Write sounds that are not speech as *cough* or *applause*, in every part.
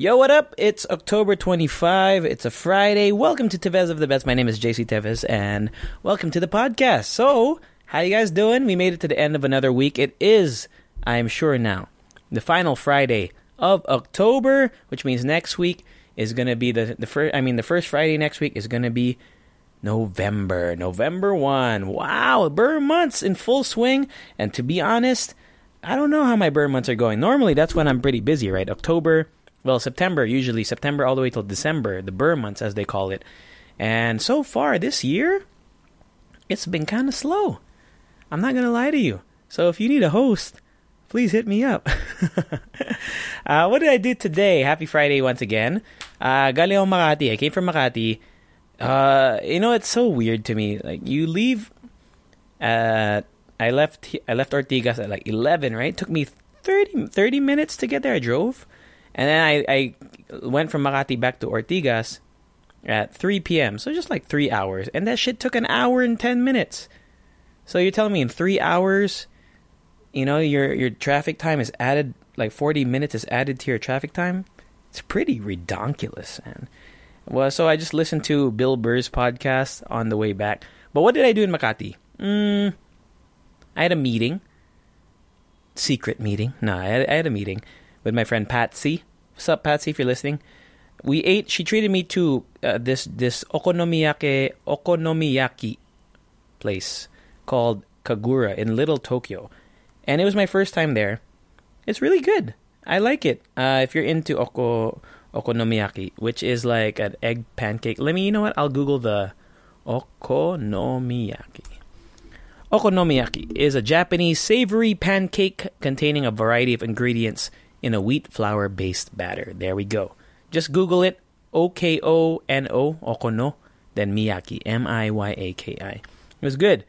Yo, what up? It's October 25. It's a Friday. Welcome to Tevez of the Best. My name is JC Tevez, and welcome to the podcast. So, how you guys doing? We made it to the end of another week. It is, I am sure now, the final Friday of October, which means next week is gonna be the the first. I mean, the first Friday next week is gonna be November. November one. Wow, burn months in full swing. And to be honest, I don't know how my burn months are going. Normally, that's when I'm pretty busy, right? October well, September, usually September all the way till December, the burn months as they call it. And so far this year, it's been kind of slow. I'm not going to lie to you. So if you need a host, please hit me up. *laughs* uh, what did I do today? Happy Friday once again. Uh, Makati. I came from Makati. Uh, you know, it's so weird to me. Like, you leave at, I left, I left Ortigas at like 11, right? It took me 30, 30 minutes to get there. I drove. And then I, I went from Makati back to Ortigas at 3 p.m. So just like three hours. And that shit took an hour and 10 minutes. So you're telling me in three hours, you know, your, your traffic time is added, like 40 minutes is added to your traffic time? It's pretty redonkulous, man. Well, so I just listened to Bill Burr's podcast on the way back. But what did I do in Makati? Mm, I had a meeting. Secret meeting. No, I had, I had a meeting with my friend Patsy. What's up, Patsy? If you're listening, we ate. She treated me to uh, this this okonomiyaki okonomiyaki place called Kagura in Little Tokyo, and it was my first time there. It's really good. I like it. Uh, if you're into oko okonomiyaki, which is like an egg pancake. Let me. You know what? I'll Google the okonomiyaki. Okonomiyaki is a Japanese savory pancake containing a variety of ingredients in a wheat flour based batter. There we go. Just Google it O K O N O, Okono, then Miyaki, M I Y A K I. It was good.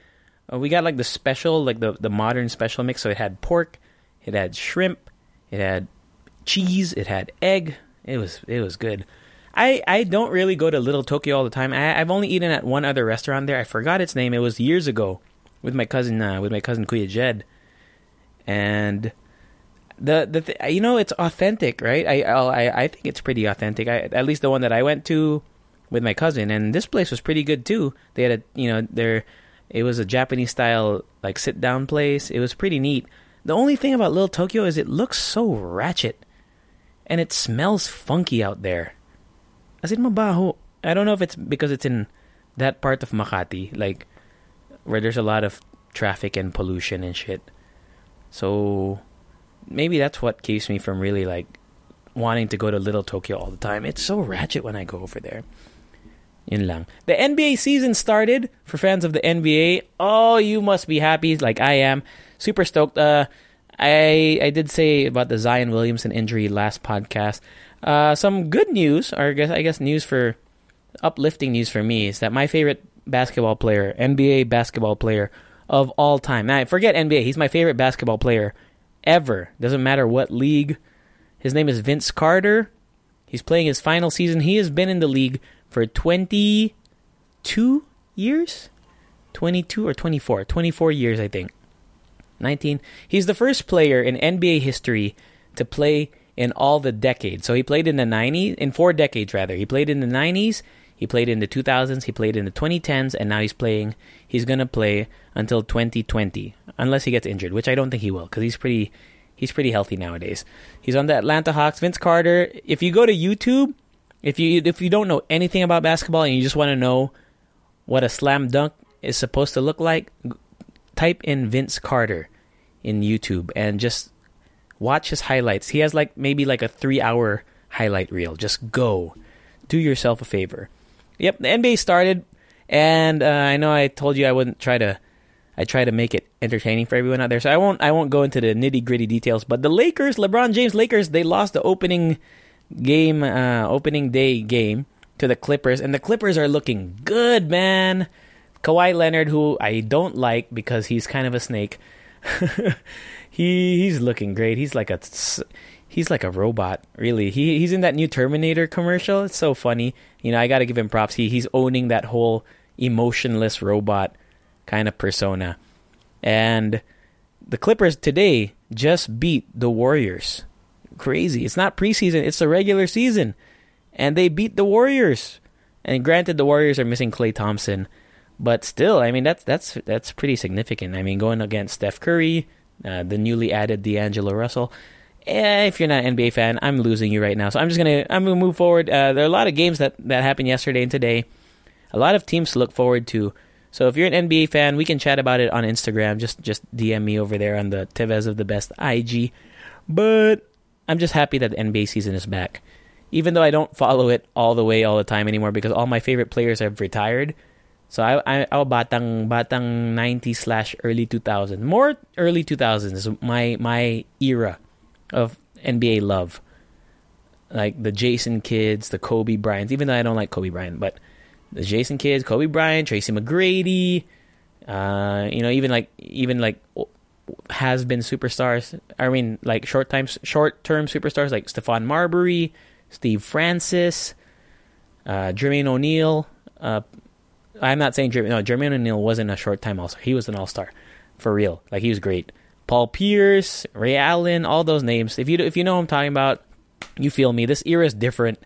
Uh, we got like the special, like the, the modern special mix. So it had pork, it had shrimp, it had cheese, it had egg. It was it was good. I, I don't really go to Little Tokyo all the time. I, I've only eaten at one other restaurant there. I forgot its name. It was years ago with my cousin uh, with my cousin Kuya Jed, and the the th- you know it's authentic, right? I I I think it's pretty authentic. I, at least the one that I went to with my cousin, and this place was pretty good too. They had a you know there, it was a Japanese style like sit down place. It was pretty neat. The only thing about Little Tokyo is it looks so ratchet, and it smells funky out there. As in mabaho. I don't know if it's because it's in that part of Makati, like where there's a lot of traffic and pollution and shit. So maybe that's what keeps me from really like wanting to go to Little Tokyo all the time. It's so ratchet when I go over there. Yun lang. The NBA season started for fans of the NBA. Oh, you must be happy like I am. Super stoked. Uh, I I did say about the Zion Williamson injury last podcast. Uh, some good news, or I guess I guess news for uplifting news for me is that my favorite basketball player, NBA basketball player of all time. Now, I forget NBA. He's my favorite basketball player ever. Doesn't matter what league. His name is Vince Carter. He's playing his final season. He has been in the league for 22 years? 22 or 24? 24 years, I think. 19. He's the first player in NBA history to play in all the decades. So he played in the 90s, in four decades rather. He played in the 90s, he played in the 2000s, he played in the 2010s, and now he's playing, he's going to play until 2020 unless he gets injured, which I don't think he will because he's pretty he's pretty healthy nowadays. He's on the Atlanta Hawks. Vince Carter. If you go to YouTube, if you if you don't know anything about basketball and you just want to know what a slam dunk is supposed to look like, type in Vince Carter in YouTube and just watch his highlights. He has like maybe like a 3-hour highlight reel. Just go. Do yourself a favor. Yep, the NBA started and uh, I know I told you I wouldn't try to I try to make it entertaining for everyone out there. So I won't I won't go into the nitty gritty details. But the Lakers, LeBron James Lakers, they lost the opening game, uh, opening day game to the Clippers, and the Clippers are looking good, man. Kawhi Leonard, who I don't like because he's kind of a snake, *laughs* he he's looking great. He's like a he's like a robot, really. He he's in that new Terminator commercial. It's so funny. You know, I got to give him props. He he's owning that whole emotionless robot kind of persona. And the Clippers today just beat the Warriors. Crazy. It's not preseason, it's the regular season. And they beat the Warriors. And granted the Warriors are missing Klay Thompson, but still, I mean that's that's that's pretty significant. I mean going against Steph Curry, uh, the newly added D'Angelo Russell. Eh, if you're not an NBA fan, I'm losing you right now. So I'm just gonna I'm gonna move forward. Uh, there are a lot of games that that happened yesterday and today. A lot of teams to look forward to. So if you're an NBA fan, we can chat about it on Instagram. Just just DM me over there on the Tevez of the Best IG. But I'm just happy that the NBA season is back. Even though I don't follow it all the way all the time anymore because all my favorite players have retired. So I I I'll batang batang 90 slash early 2000. More early 2000s is my my era of NBA love. Like the Jason Kidds, the Kobe Bryants, even though I don't like Kobe Bryant, but the Jason Kidds, Kobe Bryant, Tracy McGrady, uh, you know, even like even like has been superstars. I mean, like short time, short term superstars like Stephon Marbury, Steve Francis, uh, Jermaine O'Neal. Uh, I'm not saying Jermaine, no, Jermaine O'Neal wasn't a short time also. He was an all star for real. Like he was great. Paul Pierce, Ray Allen, all those names. If you if you know I'm talking about, you feel me. This era is different.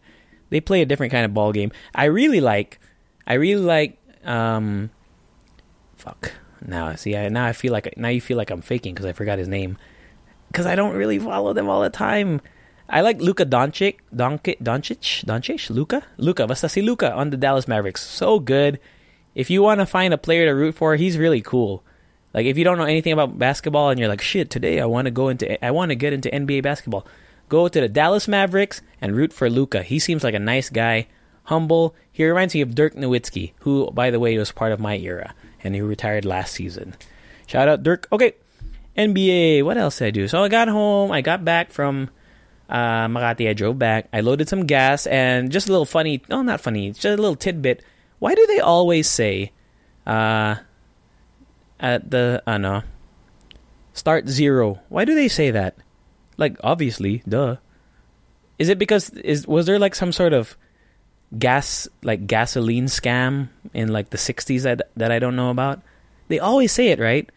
They play a different kind of ball game. I really like. I really like. Um, fuck. Now see, I, now I feel like now you feel like I'm faking because I forgot his name. Because I don't really follow them all the time. I like Luka Doncic, Doncic, Doncic, Doncic, Luka, Luka. Basta Luka on the Dallas Mavericks. So good. If you want to find a player to root for, he's really cool. Like if you don't know anything about basketball and you're like, shit, today I want to go into I want to get into NBA basketball. Go to the Dallas Mavericks and root for Luka. He seems like a nice guy, humble. He reminds me of Dirk Nowitzki, who by the way was part of my era and he retired last season. Shout out Dirk. Okay. NBA, what else did I do? So I got home, I got back from uh, Makati, I drove back, I loaded some gas, and just a little funny, no, not funny, just a little tidbit. Why do they always say, uh, at the ano start zero. Why do they say that? Like obviously, duh. Is it because is was there like some sort of gas like gasoline scam in like the 60s that that I don't know about? They always say it, right?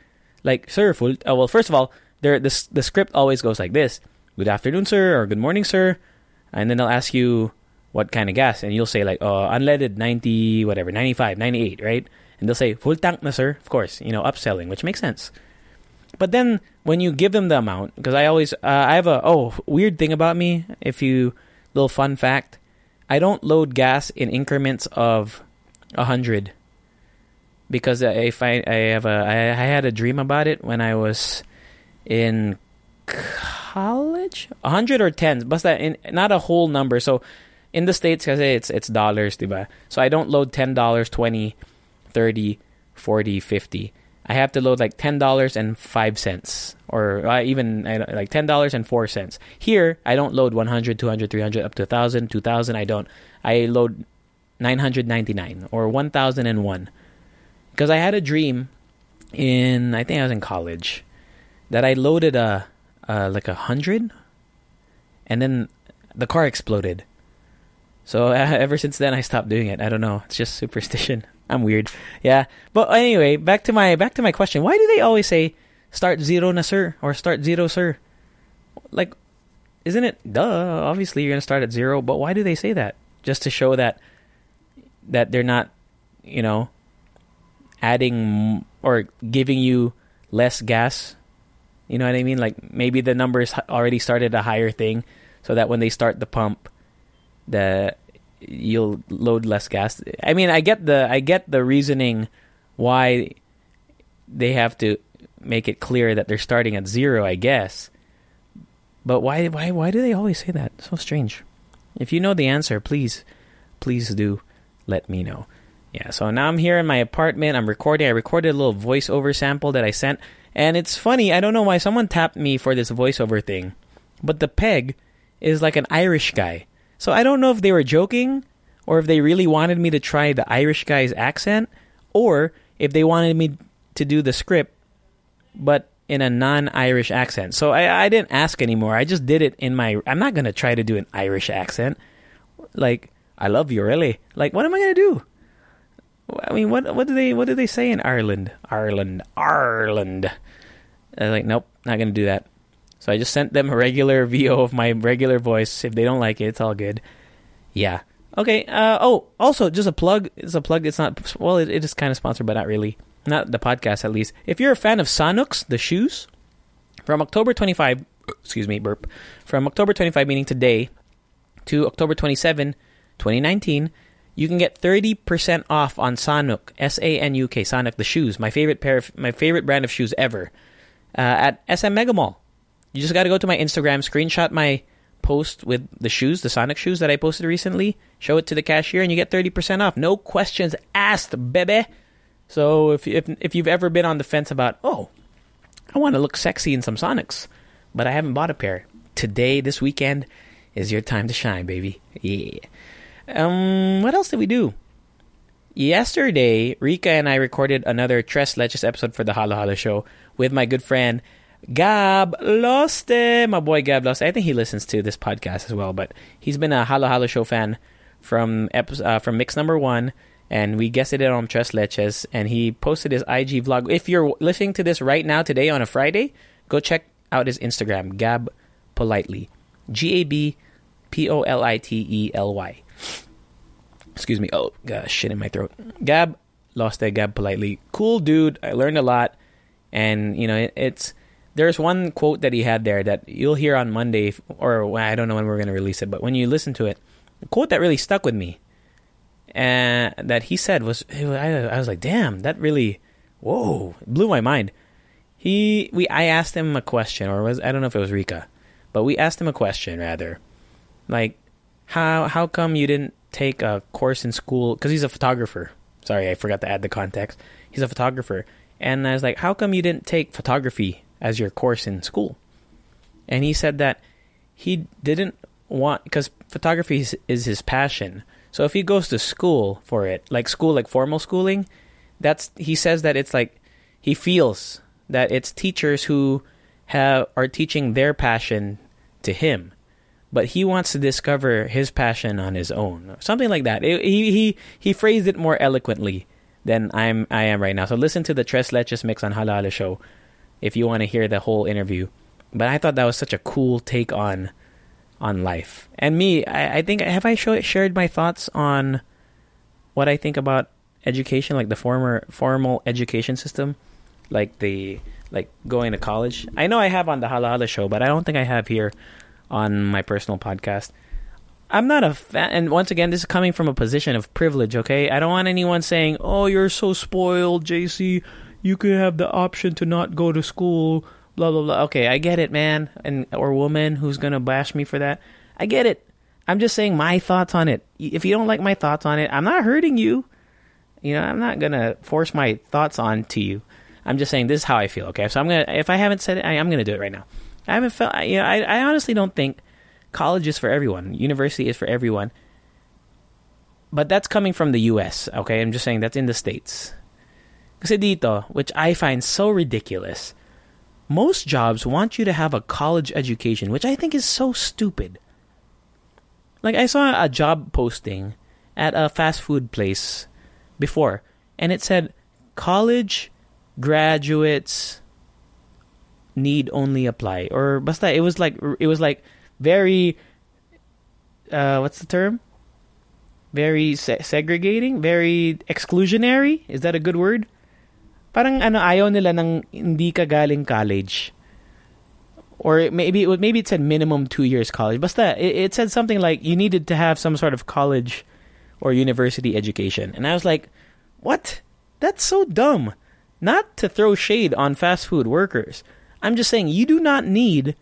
Like, sir, full uh, well, first of all, there the the script always goes like this. Good afternoon, sir, or good morning, sir. And then they'll ask you what kind of gas and you'll say like, "Oh, unleaded 90 whatever, 95, 98, right?" And they'll say full tank na sir. Of course you know upselling which makes sense. But then when you give them the amount because i always uh, i have a oh weird thing about me if you little fun fact i don't load gas in increments of a hundred. Because if I, I have a I, I had a dream about it when i was in college? A hundred or tens but that in not a whole number. So in the states because it's it's dollars diba? so i don't load ten dollars 20 30, 40, 50. I have to load like $10 and 5 cents or uh, even like $10 and 4 cents. Here, I don't load 100, 200, 300 up to 1000, 2000. I don't. I load 999 or 1001. Because I had a dream in I think I was in college that I loaded a uh, like a 100 and then the car exploded. So *laughs* ever since then I stopped doing it. I don't know. It's just *laughs* superstition. I'm weird. Yeah. But anyway, back to my back to my question. Why do they always say start zero na sir or start zero sir? Like isn't it duh, obviously you're going to start at zero, but why do they say that? Just to show that that they're not, you know, adding or giving you less gas. You know what I mean? Like maybe the numbers already started a higher thing so that when they start the pump the you'll load less gas. I mean, I get the I get the reasoning why they have to make it clear that they're starting at zero, I guess. But why why why do they always say that? So strange. If you know the answer, please please do let me know. Yeah, so now I'm here in my apartment. I'm recording. I recorded a little voiceover sample that I sent. And it's funny, I don't know why someone tapped me for this voiceover thing, but the peg is like an Irish guy. So I don't know if they were joking or if they really wanted me to try the Irish guy's accent or if they wanted me to do the script but in a non-Irish accent. So I, I didn't ask anymore. I just did it in my I'm not going to try to do an Irish accent. Like I love you really. Like what am I going to do? I mean, what what do they what do they say in Ireland? Ireland, Ireland. I like, nope, not gonna do that. So I just sent them a regular *laughs* VO of my regular voice. If they don't like it, it's all good. Yeah. Okay. Uh, oh, also, just a plug. It's a plug. It's not. Well, it, it is kind of sponsored, but not really. Not the podcast, at least. If you're a fan of Sanuk, the shoes, from October 25, excuse me, burp, from October 25, meaning today, to October 27, 2019 you can get 30% off on Sanuk, S A N U K, Sanuk the shoes, my favorite pair of, my favorite brand of shoes ever, uh, at SM Mega Mall. You just got to go to my Instagram, screenshot my post with the shoes, the Sanuk shoes that I posted recently, show it to the cashier, and you get 30% off. No questions asked, bebe. So if, if, if you've ever been on the fence about, oh, I want to look sexy in some Sanuks, but I haven't bought a pair, today, this weekend, is your time to shine, baby. Yeah. Um, what else did we do? Yesterday, Rika and I recorded another Tres Leches episode for the Halo Halo show with my good friend Gab Loste. My boy Gab Loste. I think he listens to this podcast as well, but he's been a Halo Halo show fan from episode, uh, from mix number one, and we guested it on Tres Leches, and he posted his IG vlog. If you're listening to this right now today on a Friday, go check out his Instagram, Gab Politely, G A B P O L I T E L Y. Excuse me. Oh, got shit in my throat. Gab lost that Gab politely. Cool dude. I learned a lot, and you know it, it's there's one quote that he had there that you'll hear on Monday, or I don't know when we're going to release it, but when you listen to it, the quote that really stuck with me, and that he said was, I, I was like, damn, that really, whoa, blew my mind. He, we, I asked him a question, or was I don't know if it was Rika, but we asked him a question rather, like, how how come you didn't take a course in school? Because he's a photographer. Sorry, I forgot to add the context. He's a photographer, and I was like, how come you didn't take photography as your course in school? And he said that he didn't want because photography is, is his passion. So if he goes to school for it, like school, like formal schooling, that's he says that it's like he feels that it's teachers who have are teaching their passion to him but he wants to discover his passion on his own, something like that. It, he he he phrased it more eloquently than I'm I am right now. So listen to the Tres Leches mix on Halo show if you want to hear the whole interview. But I thought that was such a cool take on on life. And me, I, I think have I show, shared my thoughts on what I think about education, like the former formal education system, like the like going to college. I know I have on the Halo Halo show, but I don't think I have here on my personal podcast. I'm not a fan, and once again, this is coming from a position of privilege. Okay, I don't want anyone saying, "Oh, you're so spoiled, JC. You could have the option to not go to school." Blah blah blah. Okay, I get it, man, and or woman who's gonna bash me for that. I get it. I'm just saying my thoughts on it. If you don't like my thoughts on it, I'm not hurting you. You know, I'm not gonna force my thoughts on to you. I'm just saying this is how I feel. Okay, so I'm gonna. If I haven't said it, I, I'm gonna do it right now. I haven't felt. You know, I I honestly don't think college is for everyone. University is for everyone. But that's coming from the U.S. Okay, I'm just saying that's in the states. Kasi dito, which I find so ridiculous, most jobs want you to have a college education, which I think is so stupid. Like I saw a job posting at a fast food place before, and it said college graduates need only apply or basta it was like it was like very uh what's the term? Very se- segregating? Very exclusionary? Is that a good word parang ano ayaw nila ng hindi ka galing college or maybe it maybe it said minimum 2 years college basta it, it said something like you needed to have some sort of college or university education and i was like what that's so dumb not to throw shade on fast food workers I'm just saying you do not need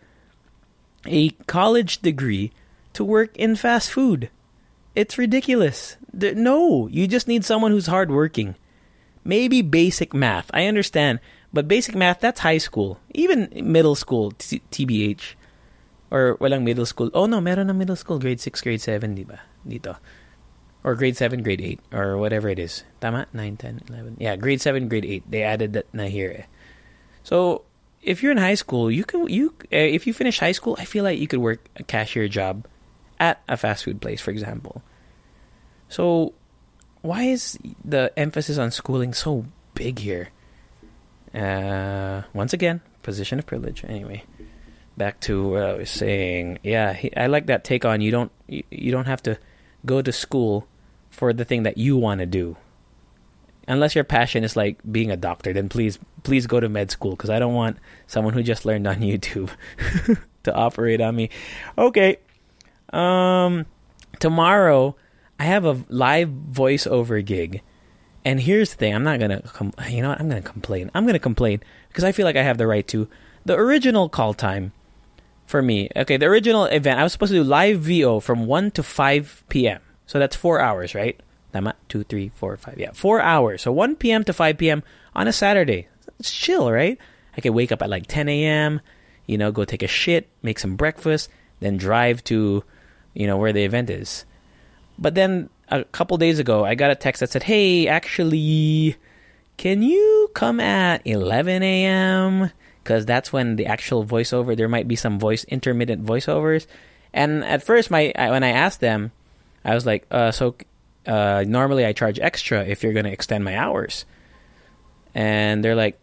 a college degree to work in fast food. It's ridiculous. No, you just need someone who's hardworking. Maybe basic math. I understand. But basic math, that's high school. Even middle school, t- TBH. Or walang middle school. Oh no, meron na middle school. Grade 6, grade 7, di ba? Dito. Or grade 7, grade 8. Or whatever it is. Tama? 9, 10, 11. Yeah, grade 7, grade 8. They added that na here. Eh. So, if you're in high school, you can you uh, if you finish high school, I feel like you could work a cashier job at a fast food place, for example. So, why is the emphasis on schooling so big here? Uh, once again, position of privilege. Anyway, back to what I was saying. Yeah, he, I like that take on you don't you, you don't have to go to school for the thing that you want to do. Unless your passion is like being a doctor, then please please go to med school because I don't want someone who just learned on *laughs* YouTube to operate on me. Okay. Um tomorrow I have a live voiceover gig. And here's the thing, I'm not to com- you know what? I'm to complain. I'm to complain because I feel like I have the right to. The original call time for me. Okay, the original event, I was supposed to do live VO from 1 to 5 p.m. So that's 4 hours, right? Tama? 2, 3, 4, 5. Yeah, 4 hours. So 1 p.m. to 5 p.m. on a Saturday. It's chill, right? I can wake up at like 10 a.m., you know, go take a shit, make some breakfast, then drive to, you know, where the event is. But then a couple days ago, I got a text that said, "Hey, actually, can you come at 11 a.m. because that's when the actual voiceover. There might be some voice intermittent voiceovers." And at first, my when I asked them, I was like, uh, "So uh, normally I charge extra if you're going to extend my hours," and they're like.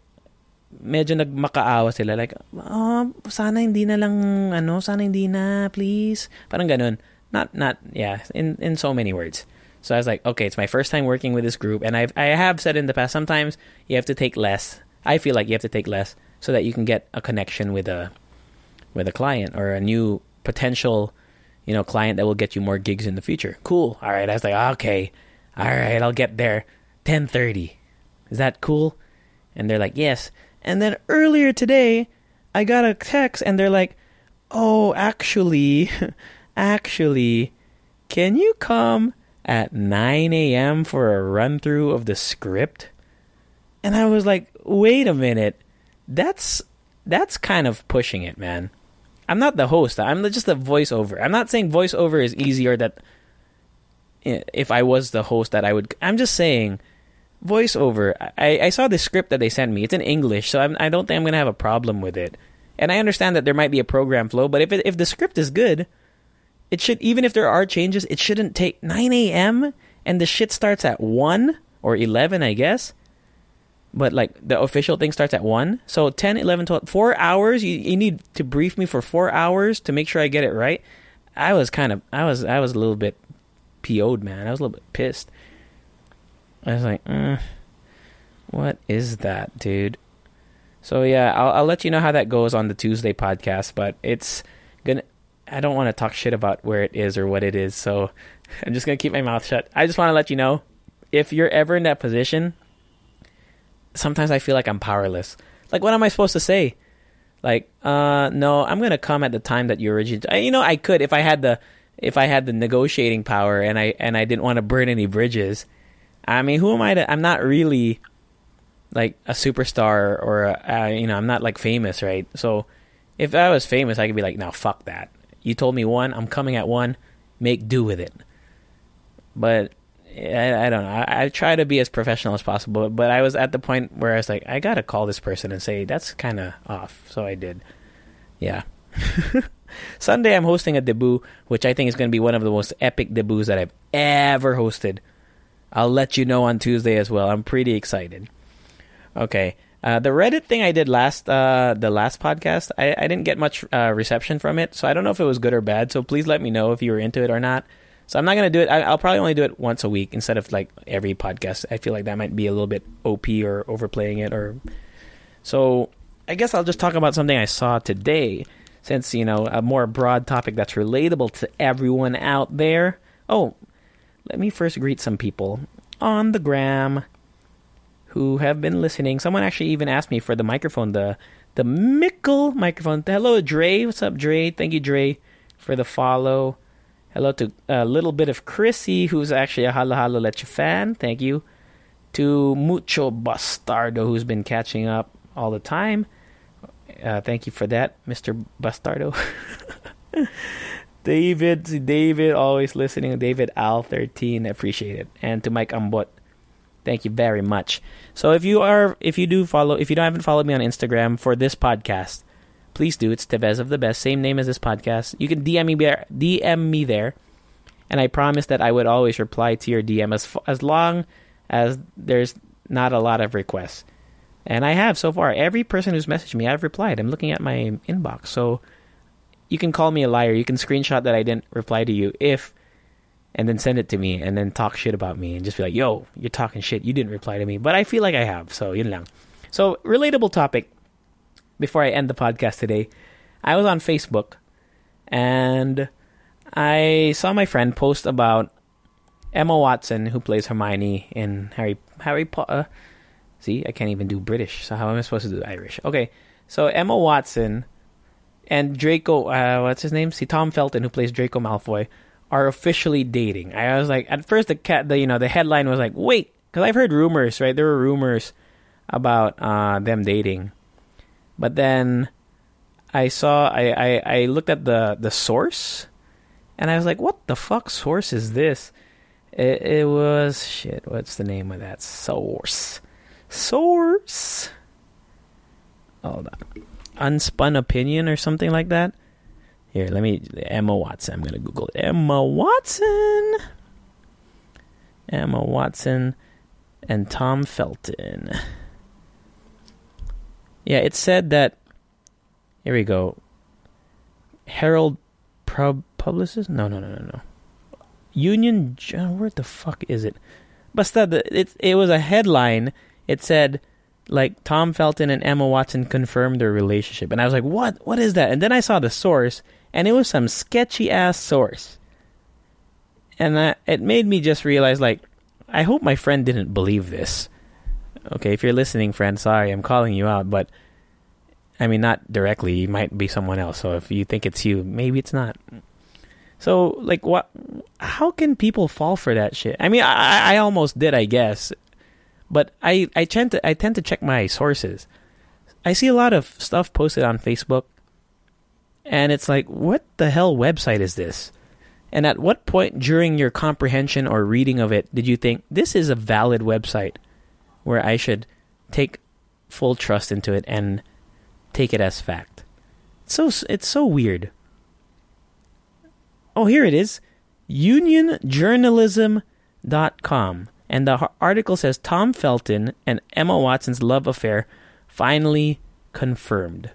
Medyo nagmakaawa sila like, oh, sana hindi na lang, ano, sana hindi na, please. Parang ganun. Not, not, yeah, in, in so many words. So I was like, okay, it's my first time working with this group, and I've I have said in the past sometimes you have to take less. I feel like you have to take less so that you can get a connection with a with a client or a new potential, you know, client that will get you more gigs in the future. Cool. All right. I was like, okay, all right, I'll get there. Ten thirty. Is that cool? And they're like, yes. And then earlier today, I got a text, and they're like, oh, actually, *laughs* actually, can you come? at 9 a.m. for a run through of the script. And I was like, wait a minute. That's that's kind of pushing it, man. I'm not the host. I'm just the voiceover. I'm not saying voiceover is easier that eh, if I was the host that I would I'm just saying voiceover. I, I saw the script that they sent me. It's in English, so I'm, I do not think I'm going to have a problem with it. And I understand that there might be a program flow, but if it, if the script is good, it should even if there are changes, it shouldn't take 9 a.m. and the shit starts at 1 or 11, I guess. But like the official thing starts at 1. So 10, 11, 12, 4 hours. You, you need to brief me for 4 hours to make sure I get it right. I was kind of I was I was a little bit PO'd, man. I was a little bit pissed. I was like, mm, what is that, dude? So yeah, I'll, I'll let you know how that goes on the Tuesday podcast. But it's I don't want to talk shit about where it is or what it is, so *laughs* I'm just gonna keep my mouth shut. I just want to let you know if you're ever in that position. Sometimes I feel like I'm powerless. Like, what am I supposed to say? Like, uh, no, I'm gonna come at the time that you originally. You know, I could if I had the if I had the negotiating power and I and I didn't want to burn any bridges. I mean, who am I to? I'm not really like a superstar or a, uh, you know, I'm not like famous, right? So if I was famous, I could be like, no, fuck that. You told me one. I'm coming at one. Make do with it. But I, I don't know. I, I, try to be as professional as possible. But I was at the point where I was like, I gotta call this person and say that's kind of off. So I did. Yeah. *laughs* Sunday, I'm hosting a debut, which I think is going to be one of the most epic debuts that I've ever hosted. I'll let you know on Tuesday as well. I'm pretty excited. Okay. Uh, the Reddit thing I did last uh, the last podcast, I, I didn't get much uh, reception from it, so I don't know if it was good or bad. So please let me know if you were into it or not. So I'm not gonna do it. I, will probably only do it once a week instead of like every podcast. I feel like that might be a little bit op or overplaying it. Or so I guess I'll just talk about something I saw today, since you know a more broad topic that's relatable to everyone out there. Oh, let me first greet some people on the gram who have been listening. Someone actually even asked me for the microphone, the the Mickle microphone. Hello, Dre. What's up, Dre? Thank you, Dre, for the follow. Hello to a little bit of Chrissy, who's actually a Halo Halo Leche fan. Thank you. To Mucho Bastardo, who's been catching up all the time. Uh, thank you for that, Mr. Bastardo. *laughs* David, David, always listening. David Al thirteen, appreciate it. And to Mike Ambot, thank you very much. So if you are, if you do follow, if you don't haven't followed me on Instagram for this podcast, please do. It's Tevez of the Best, same name as this podcast. You can DM me there, DM me there, and I promise that I would always reply to your DM as as long as there's not a lot of requests. And I have so far. Every person who's messaged me, I've replied. I'm looking at my inbox, so you can call me a liar. You can screenshot that I didn't reply to you if, and then send it to me and then talk shit about me and just be like, yo, you're talking shit. You didn't reply to me. But I feel like I have. So, yun lang. So, relatable topic before I end the podcast today. I was on Facebook and I saw my friend post about Emma Watson, who plays Hermione in Harry Harry Potter. See, I can't even do British. So how am I supposed to do Irish? Okay, so Emma Watson and Draco, uh, what's his name? See, Tom Felton, who plays Draco Malfoy, are officially dating. I was like, at first the cat, the you know, the headline was like, wait, because I've heard rumors, right? There were rumors about uh, them dating, but then I saw, I, I, I looked at the the source, and I was like, what the fuck source is this? It, it was shit. What's the name of that source? Source. Hold on unspun opinion or something like that. Here, let me Emma Watson. I'm gonna Google it. Emma Watson. Emma Watson and Tom Felton. Yeah, it said that. Here we go. Herald Pub Publicist? No, no, no, no, no. Union. Where the fuck is it? Basta, it it was a headline. It said like Tom Felton and Emma Watson confirmed their relationship, and I was like, "What? What is that?" And then I saw the source, and it was some sketchy ass source, and that, it made me just realize, like, I hope my friend didn't believe this. Okay, if you're listening, friend, sorry, I'm calling you out, but I mean, not directly. You might be someone else. So if you think it's you, maybe it's not. So, like, what? How can people fall for that shit? I mean, I, I almost did, I guess. But I, I tend to I tend to check my sources. I see a lot of stuff posted on Facebook and it's like, what the hell website is this? And at what point during your comprehension or reading of it did you think this is a valid website where I should take full trust into it and take it as fact? It's so it's so weird. Oh, here it is. unionjournalism.com. And the article says Tom Felton and Emma Watson's love affair finally confirmed.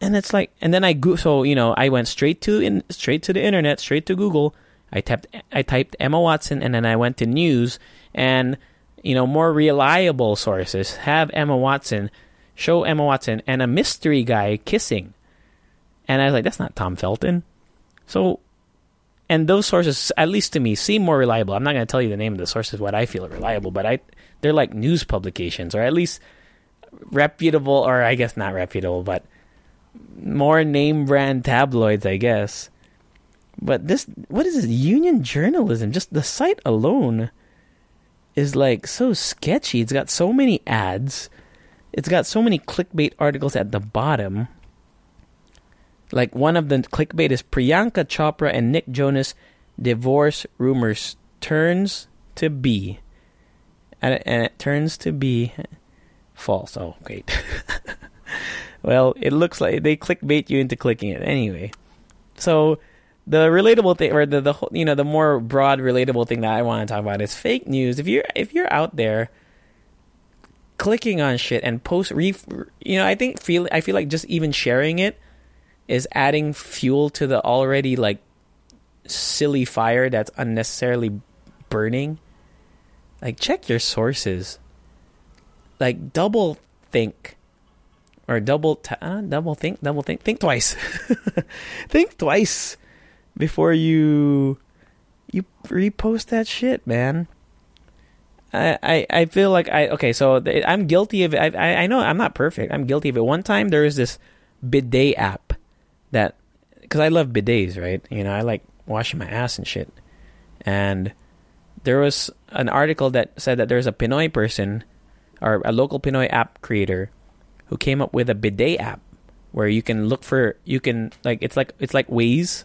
And it's like, and then I go, so you know, I went straight to in straight to the internet, straight to Google. I typed I typed Emma Watson, and then I went to news, and you know, more reliable sources have Emma Watson show Emma Watson and a mystery guy kissing, and I was like, that's not Tom Felton. So and those sources, at least to me, seem more reliable. I'm not going to tell you the name of the sources what I feel are reliable, but I they're like news publications or at least reputable, or I guess not reputable, but more name brand tabloids, I guess. But this, what is this? Union journalism? Just the site alone is like so sketchy. It's got so many ads. It's got so many clickbait articles at the bottom. Like one of the clickbait is Priyanka Chopra and Nick Jonas divorce rumors turns to be, and it, and it turns to be false. Oh, great. *laughs* well, it looks like they clickbait you into clicking it anyway. So the relatable thing, or the the whole, you know the more broad relatable thing that I want to talk about is fake news. If you're if you're out there clicking on shit and post re, you know I think feel I feel like just even sharing it is adding fuel to the already like silly fire that's unnecessarily burning. Like check your sources. Like double think or double t- uh, double think, double think, think twice. *laughs* think twice before you you repost that shit, man. I, I, I feel like I okay so I'm guilty of it. I I know I'm not perfect. I'm guilty of it. One time there was this bidet app that because I love bidets, right? You know, I like washing my ass and shit. And there was an article that said that there's a Pinoy person or a local Pinoy app creator who came up with a bidet app where you can look for you can like it's like it's like Waze,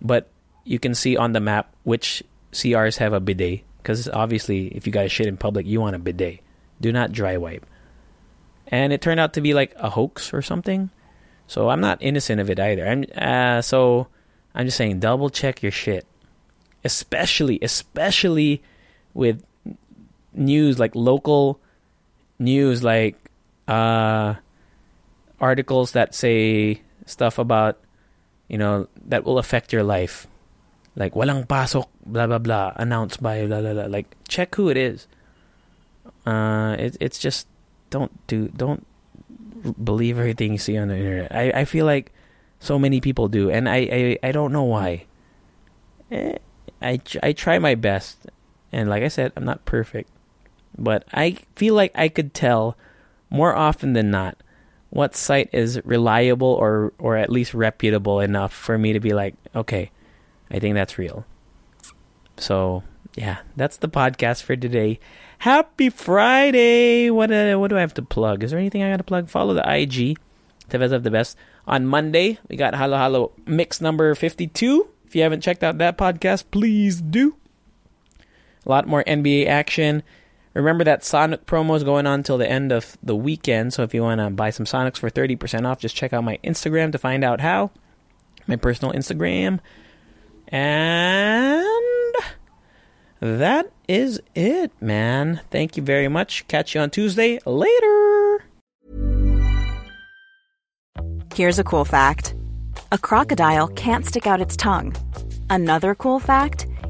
but you can see on the map which CRs have a bidet because obviously if you guys shit in public you want a bidet. Do not dry wipe. And it turned out to be like a hoax or something. So I'm not innocent of it either. I'm uh, so I'm just saying double check your shit. Especially especially with news like local news like uh articles that say stuff about you know that will affect your life. Like walang pasok blah blah blah announced by blah blah blah. Like check who it is. Uh it, it's just don't do don't believe everything you see on the internet. I i feel like so many people do and i i, I don't know why. Eh, i i try my best and like i said i'm not perfect. But i feel like i could tell more often than not what site is reliable or or at least reputable enough for me to be like, okay, I think that's real. So yeah, that's the podcast for today. Happy Friday! What uh, what do I have to plug? Is there anything I got to plug? Follow the IG, Tevez of the Best. On Monday, we got Halo Halo Mix number 52. If you haven't checked out that podcast, please do. A lot more NBA action. Remember that Sanuk promo is going on till the end of the weekend. So if you want to buy some Sanuks for 30% off, just check out my Instagram to find out how. My personal Instagram. And that is it, man. Thank you very much. Catch you on Tuesday. Later. Here's a cool fact a crocodile can't stick out its tongue. Another cool fact